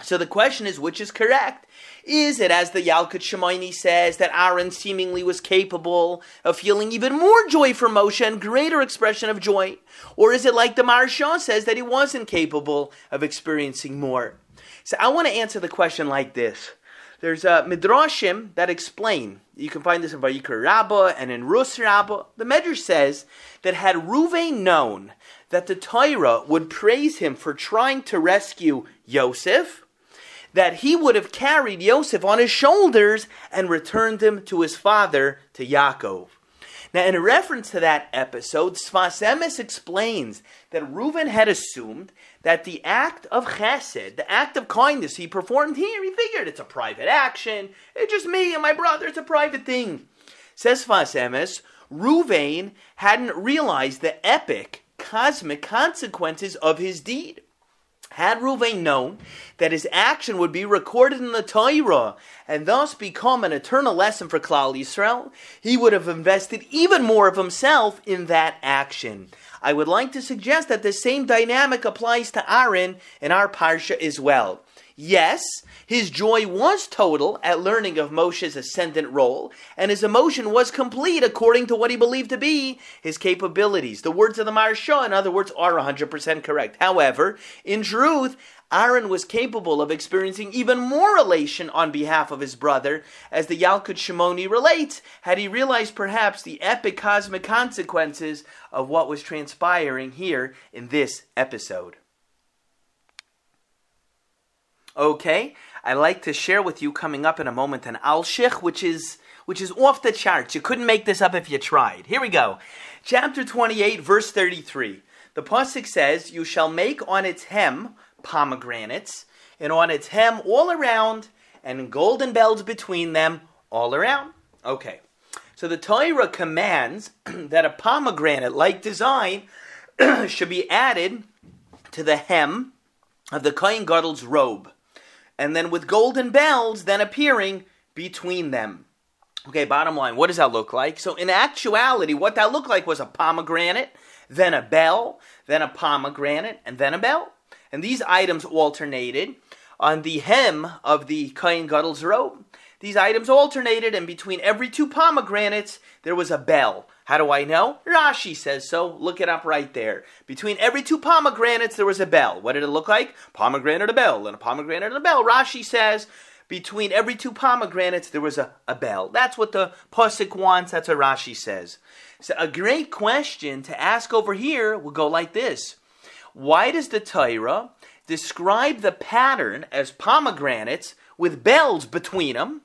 So the question is, which is correct? Is it, as the Yalkut Shimoni says, that Aaron seemingly was capable of feeling even more joy for Moshe and greater expression of joy? Or is it like the Maharsha says that he wasn't capable of experiencing more? So I want to answer the question like this. There's a uh, midrashim that explain. You can find this in Vayikra Rabbah and in Rus Rabbah. The Medrash says that had Ruvain known that the Torah would praise him for trying to rescue Yosef, that he would have carried Yosef on his shoulders and returned him to his father, to Yaakov. Now, in reference to that episode, Sfas Emes explains that Reuven had assumed that the act of chesed, the act of kindness he performed here, he figured it's a private action. It's just me and my brother, it's a private thing. Says Sfas Emes, Reuven hadn't realized the epic, cosmic consequences of his deed. Had Ruvain known that his action would be recorded in the Torah and thus become an eternal lesson for Klal Yisrael, he would have invested even more of himself in that action. I would like to suggest that the same dynamic applies to Aaron in our parsha as well. Yes, his joy was total at learning of Moshe's ascendant role, and his emotion was complete according to what he believed to be his capabilities. The words of the Maharsha, in other words, are 100% correct. However, in truth, Aaron was capable of experiencing even more elation on behalf of his brother, as the Yalkut Shimoni relates, had he realized perhaps the epic cosmic consequences of what was transpiring here in this episode. Okay, I'd like to share with you coming up in a moment an Al Alshich, which is which is off the charts. You couldn't make this up if you tried. Here we go. Chapter 28, verse 33. The Pasuk says, You shall make on its hem pomegranates, and on its hem all around, and golden bells between them all around. Okay. So the Torah commands that a pomegranate like design should be added to the hem of the Kohen Gadol's robe and then with golden bells then appearing between them. Okay, bottom line, what does that look like? So, in actuality, what that looked like was a pomegranate, then a bell, then a pomegranate, and then a bell. And these items alternated on the hem of the Kohen Gadol's robe. These items alternated, and between every two pomegranates, there was a bell. How do I know? Rashi says so. Look it up right there. Between every two pomegranates, there was a bell. What did it look like? Pomegranate, a bell, and a pomegranate, and a bell. Rashi says between every two pomegranates, there was a, a bell. That's what the Pasuk wants. That's what Rashi says. So, a great question to ask over here will go like this Why does the Torah describe the pattern as pomegranates with bells between them?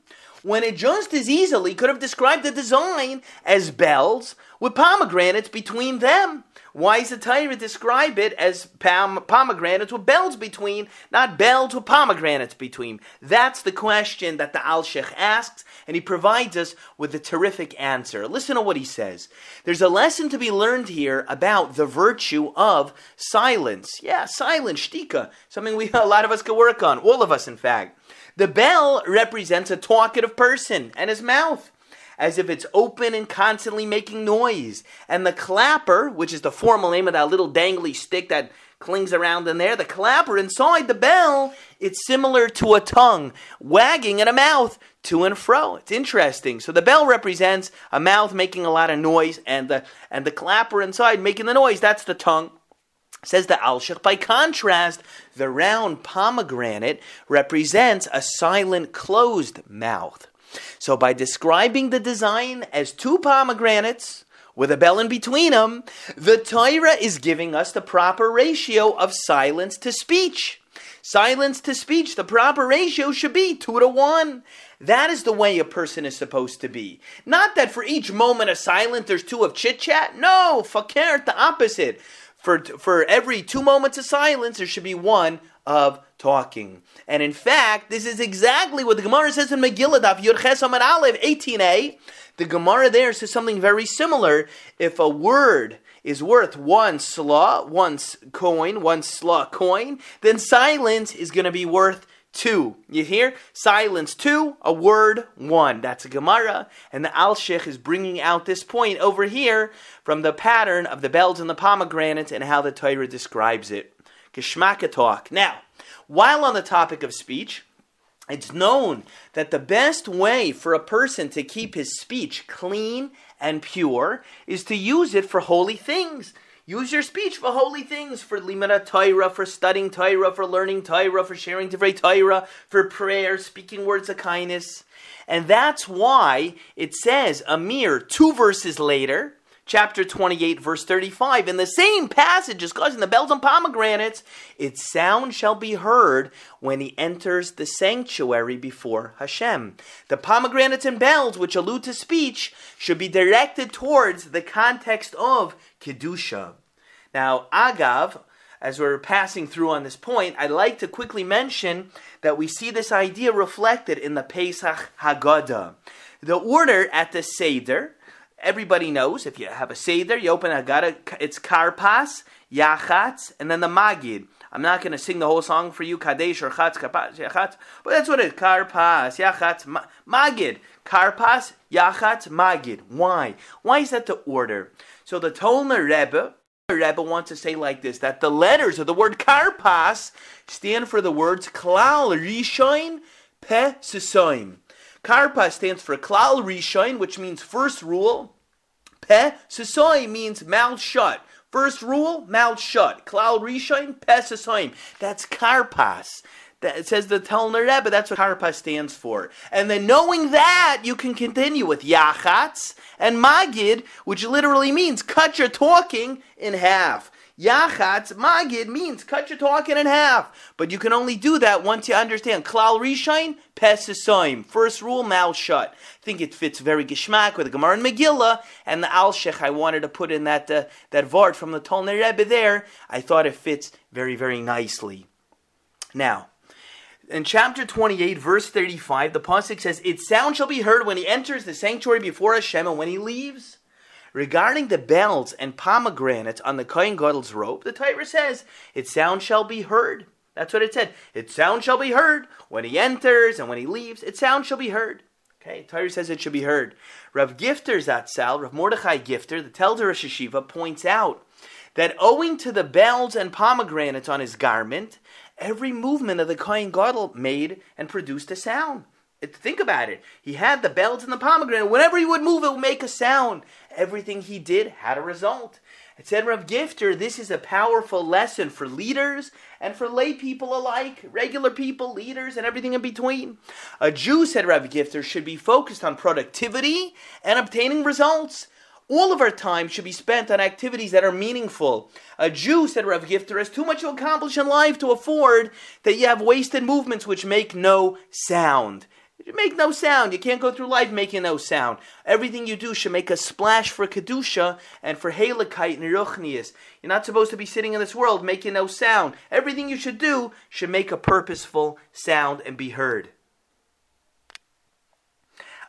when it just as easily could have described the design as bells with pomegranates between them. Why does the Torah describe it as pom- pomegranates with bells between, not bells with pomegranates between? That's the question that the Alshich asks, and he provides us with a terrific answer. Listen to what he says. There's a lesson to be learned here about the virtue of silence. Yeah, silence, shtika, something we a lot of us could work on, all of us, in fact. The bell represents a talkative person and his mouth, as if it's open and constantly making noise. And the clapper, which is the formal name of that little dangly stick that clings around in there, the clapper inside the bell, it's similar to a tongue wagging in a mouth to and fro. It's interesting. So the bell represents a mouth making a lot of noise, and the and the clapper inside making the noise. That's the tongue. Says the Alshich. By contrast, the round pomegranate represents a silent, closed mouth. So, by describing the design as two pomegranates with a bell in between them, the Torah is giving us the proper ratio of silence to speech. Silence to speech, the proper ratio should be two to one. That is the way a person is supposed to be. Not that for each moment of silence there's two of chit chat. No, fakir, the opposite. For, for every two moments of silence, there should be one of talking. And in fact, this is exactly what the Gemara says in Megillah, Daf Yud Ches Amud Aleph 18a. The Gemara there says something very similar. If a word is worth one sela, one coin, one sela coin, then silence is going to be worth two. You hear? Silence two, a word one. That's a Gemara. And the Alshich is bringing out this point over here from the pattern of the bells and the pomegranates and how the Torah describes it. Geschmacka talk. Now, while on the topic of speech, it's known that the best way for a person to keep his speech clean and pure is to use it for holy things. Use your speech for holy things, for limana Torah, for studying Torah, for learning Torah, for sharing Divrei Torah, for prayer, speaking words of kindness. And that's why it says a two verses later, chapter 28, verse 35, in the same passage as discussing the bells and pomegranates, its sound shall be heard when he enters the sanctuary before Hashem. The pomegranates and bells, which allude to speech, should be directed towards the context of Kedusha. Now, Agav, as we're passing through on this point, I'd like to quickly mention that we see this idea reflected in the Pesach Haggadah. The order at the Seder, everybody knows if you have a Seder, you open a Haggadah, it's Karpas, Yachatz, and then the Magid. I'm not going to sing the whole song for you, Kadesh Urchatz, Karpas, Yachatz, but that's what it is. Karpas, Yachatz, Magid. Karpas, Yachatz, Magid. Why? Why is that the order? So the Tolner Rebbe, Rebbe wants to say like this that the letters of the word karpas stand for the words klal rishoin pe sisoim. Karpas stands for klal rishoin, which means first rule. Pe sisoim means mouth shut. First rule, mouth shut. Klal rishoin pe sisoim. That's karpas. That, it says the Tolner Rebbe, that's what Karpa stands for. And then knowing that, you can continue with Yachatz and Magid, which literally means cut your talking in half. Yachatz, Magid means cut your talking in half. But you can only do that once you understand. Klal Rishain, Pesisoim. First rule, mouth shut. I think it fits very gishmak with the Gemara and Megillah and the Al Alshich I wanted to put in that, uh, that Vart from the Tolner Rebbe there. I thought it fits very, very nicely. Now, in chapter 28, verse 35, the Pasuk says, Its sound shall be heard when he enters the sanctuary before Hashem and when he leaves. Regarding the bells and pomegranates on the Kohen Gadol's robe, the Torah says, Its sound shall be heard. That's what it said. Its sound shall be heard when he enters and when he leaves. Its sound shall be heard. Okay, Torah says it should be heard. Rav Gifter Zatzal, Rav Mordechai Gifter, the Telzer Yeshiva, points out that owing to the bells and pomegranates on his garment, every movement of the Kohen Gadol made and produced a sound. Think about it. He had the bells and the pomegranate. Whenever he would move, it would make a sound. Everything he did had a result. It said Rav Gifter, this is a powerful lesson for leaders and for lay people alike, regular people, leaders, and everything in between. A Jew, said Rav Gifter, should be focused on productivity and obtaining results. All of our time should be spent on activities that are meaningful. A Jew, said Rav Gifter, has too much to accomplish in life to afford that you have wasted movements which make no sound. You make no sound. You can't go through life making no sound. Everything you do should make a splash for Kedusha and for Halakite and Ruchnius. You're not supposed to be sitting in this world making no sound. Everything you should do should make a purposeful sound and be heard.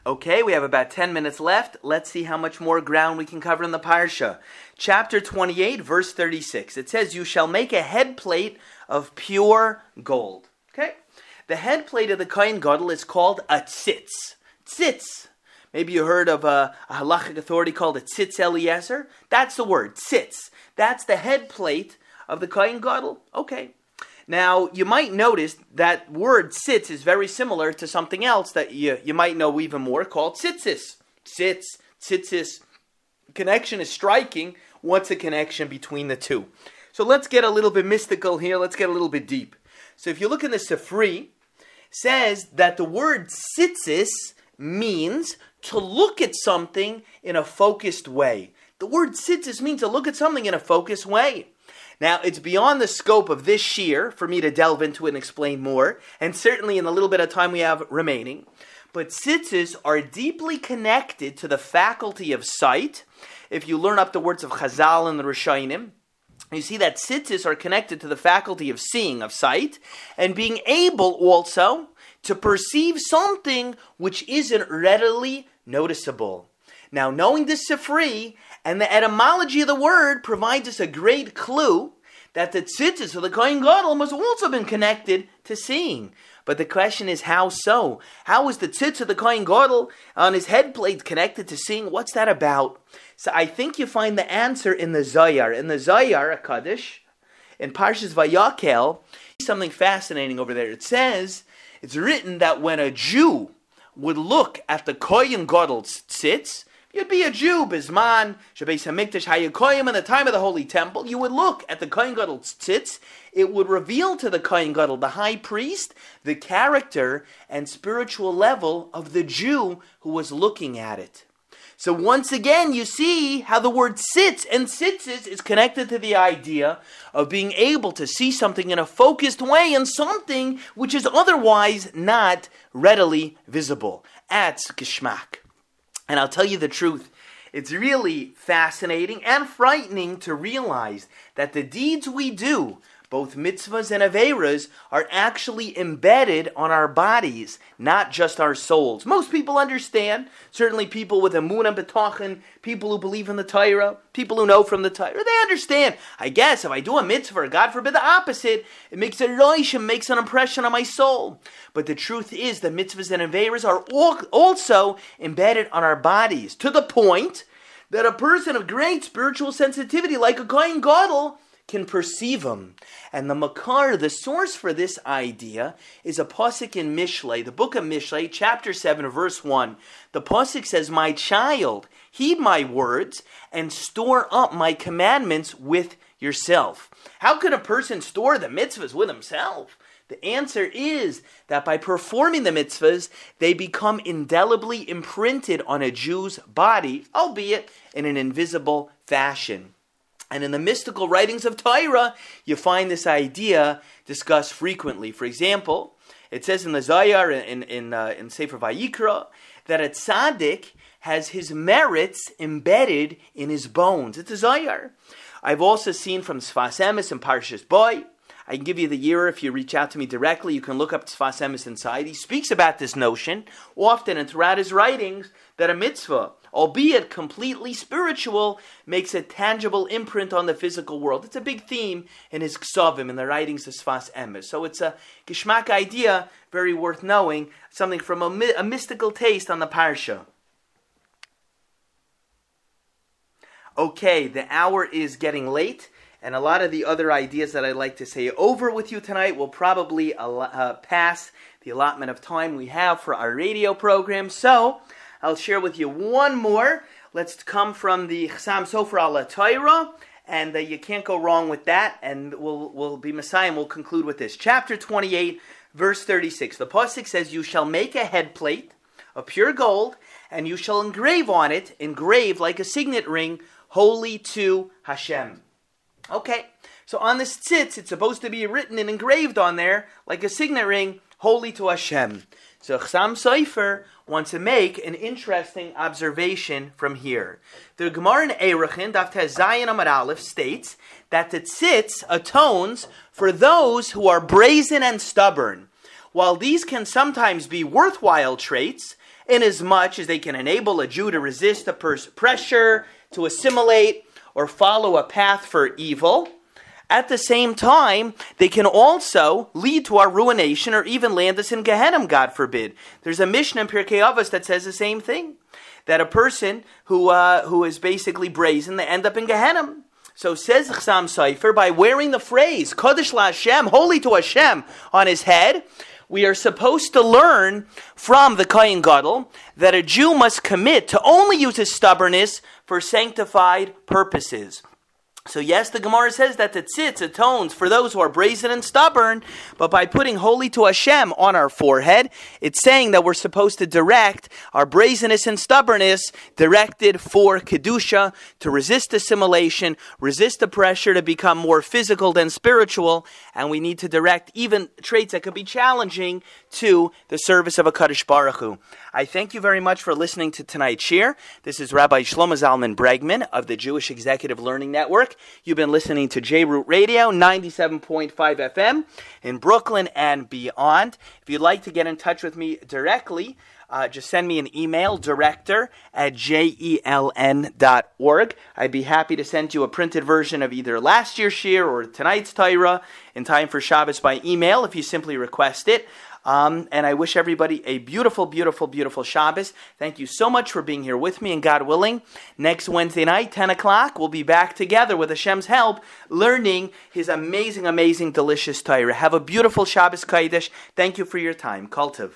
Okay, we have about 10 minutes left. Let's see how much more ground we can cover in the Parsha. Chapter 28, verse 36. It says, You shall make a head plate of pure gold. Okay? The head plate of the Kohen Gadol is called a tzitz. Tzitz. Maybe you heard of a, a halachic authority called a tzitz Eliezer. That's the word, tzitz. That's the head plate of the Kohen Gadol. Okay, now, you might notice that word tzitz is very similar to something else that you, you might know even more called tzitzis. Tzitz, tzitzis. Connection is striking. What's the connection between the two? So let's get a little bit mystical here. Let's get a little bit deep. So if you look in the Sifri, says that the word tzitzis means to look at something in a focused way. The word tzitzis means to look at something in a focused way. Now, it's beyond the scope of this shiur for me to delve into it and explain more, and certainly in the little bit of time we have remaining. But tzitzis are deeply connected to the faculty of sight. If you learn up the words of Chazal and the Rishonim, you see that tzitzis are connected to the faculty of seeing, of sight, and being able also to perceive something which isn't readily noticeable. Now, knowing this Sifri and the etymology of the word provides us a great clue that the tzitzis of the Kohen Gadol must also been connected to seeing. But the question is, how so? How is the tzitz of the Kohen Gadol on his head plate connected to seeing? What's that about? So I think you find the answer in the Zohar. In the Zohar, a Kaddish, in Parshas Vayakhel, something fascinating over there. It says, it's written that when a Jew would look at the Kohen Gadol's tzitz, You'd be a Jew, Bisman, Shabbeis Hamikdash Hayakoyim, in the time of the Holy Temple. You would look at the Kohen Gadol's tzitz. It would reveal to the Kohen Gadol, the high priest, the character and spiritual level of the Jew who was looking at it. So once again, you see how the word sits and sits is connected to the idea of being able to see something in a focused way and something which is otherwise not readily visible. That's geshmak. And I'll tell you the truth, it's really fascinating and frightening to realize that the deeds we do both mitzvahs and averas are actually embedded on our bodies, not just our souls. Most people understand, certainly people with emun and betachin, people who believe in the Torah, people who know from the Torah, they understand. I guess if I do a mitzvah, God forbid the opposite, it makes a roishim, makes an impression on my soul. But the truth is, the mitzvahs and averas are also embedded on our bodies, to the point that a person of great spiritual sensitivity, like a Kohen Gadol, can perceive them. And the Makor, the source for this idea, is a pasuk in Mishlei, the book of Mishlei, chapter 7, verse 1. The pasuk says, My child, heed my words and store up my commandments with yourself. How can a person store the mitzvahs with himself? The answer is that by performing the mitzvahs, they become indelibly imprinted on a Jew's body, albeit in an invisible fashion. And in the mystical writings of Torah, you find this idea discussed frequently. For example, it says in the Zohar in in uh, in Sefer Vayikra that a tzaddik has his merits embedded in his bones. It's a Zohar. I've also seen from Sfas Emes and Parshas Bo. I can give you the year if you reach out to me directly. You can look up Sfas Emes inside. He speaks about this notion often and throughout his writings that a mitzvah albeit completely spiritual, makes a tangible imprint on the physical world. It's a big theme in his Ksavim, in the writings of Sfas Emes. So it's a Gishmak idea, very worth knowing, something from a, a mystical taste on the Parsha. Okay, the hour is getting late, and a lot of the other ideas that I'd like to say over with you tonight will probably uh, pass the allotment of time we have for our radio program. So, I'll share with you one more. Let's come from the Chassam Sofer al Torah, and uh, you can't go wrong with that. And we'll, we'll be Messiah, and we'll conclude with this. Chapter 28, verse 36. The Pasuk says, You shall make a head plate of pure gold, and you shall engrave on it, engrave like a signet ring, holy to Hashem. Okay, so on this tzitz, it's supposed to be written and engraved on there, like a signet ring, holy to Hashem. So Chassam Sofer wants to make an interesting observation from here. The Gemara in Erechin, Daf Tes Zayin Amud Aleph, states that the tzitz atones for those who are brazen and stubborn. While these can sometimes be worthwhile traits, inasmuch as they can enable a Jew to resist the pers- pressure, to assimilate, or follow a path for evil, at the same time, they can also lead to our ruination or even land us in Gehenna, God forbid. There's a Mishnah in Pirkei Avos that says the same thing. That a person who, uh, who is basically brazen, they end up in Gehenna. So says Chassam Sofer, by wearing the phrase, Kodesh La Hashem, holy to Hashem, on his head, we are supposed to learn from the Kohen Gadol that a Jew must commit to only use his stubbornness for sanctified purposes. So yes, the Gemara says that the tzitz atones for those who are brazen and stubborn, but by putting holy to Hashem on our forehead, it's saying that we're supposed to direct our brazenness and stubbornness directed for kedusha to resist assimilation, resist the pressure to become more physical than spiritual, and we need to direct even traits that could be challenging to the service of HaKadosh Baruch Hu. I thank you very much for listening to tonight's shiur. This is Rabbi Shlomo Zalman Bregman of the Jewish Executive Learning Network. You've been listening to JRoot Radio, 97.5 FM in Brooklyn and beyond. If you'd like to get in touch with me directly, uh, just send me an email, director at jeln.org. I'd be happy to send you a printed version of either last year's shiur or tonight's Torah in time for Shabbos by email if you simply request it. Um, and I wish everybody a beautiful, beautiful, beautiful Shabbos. Thank you so much for being here with me, and God willing, next Wednesday night, 10 o'clock, we'll be back together with Hashem's help, learning His amazing, amazing, delicious Torah. Have a beautiful Shabbos Kodesh. Thank you for your time. Kol tuv.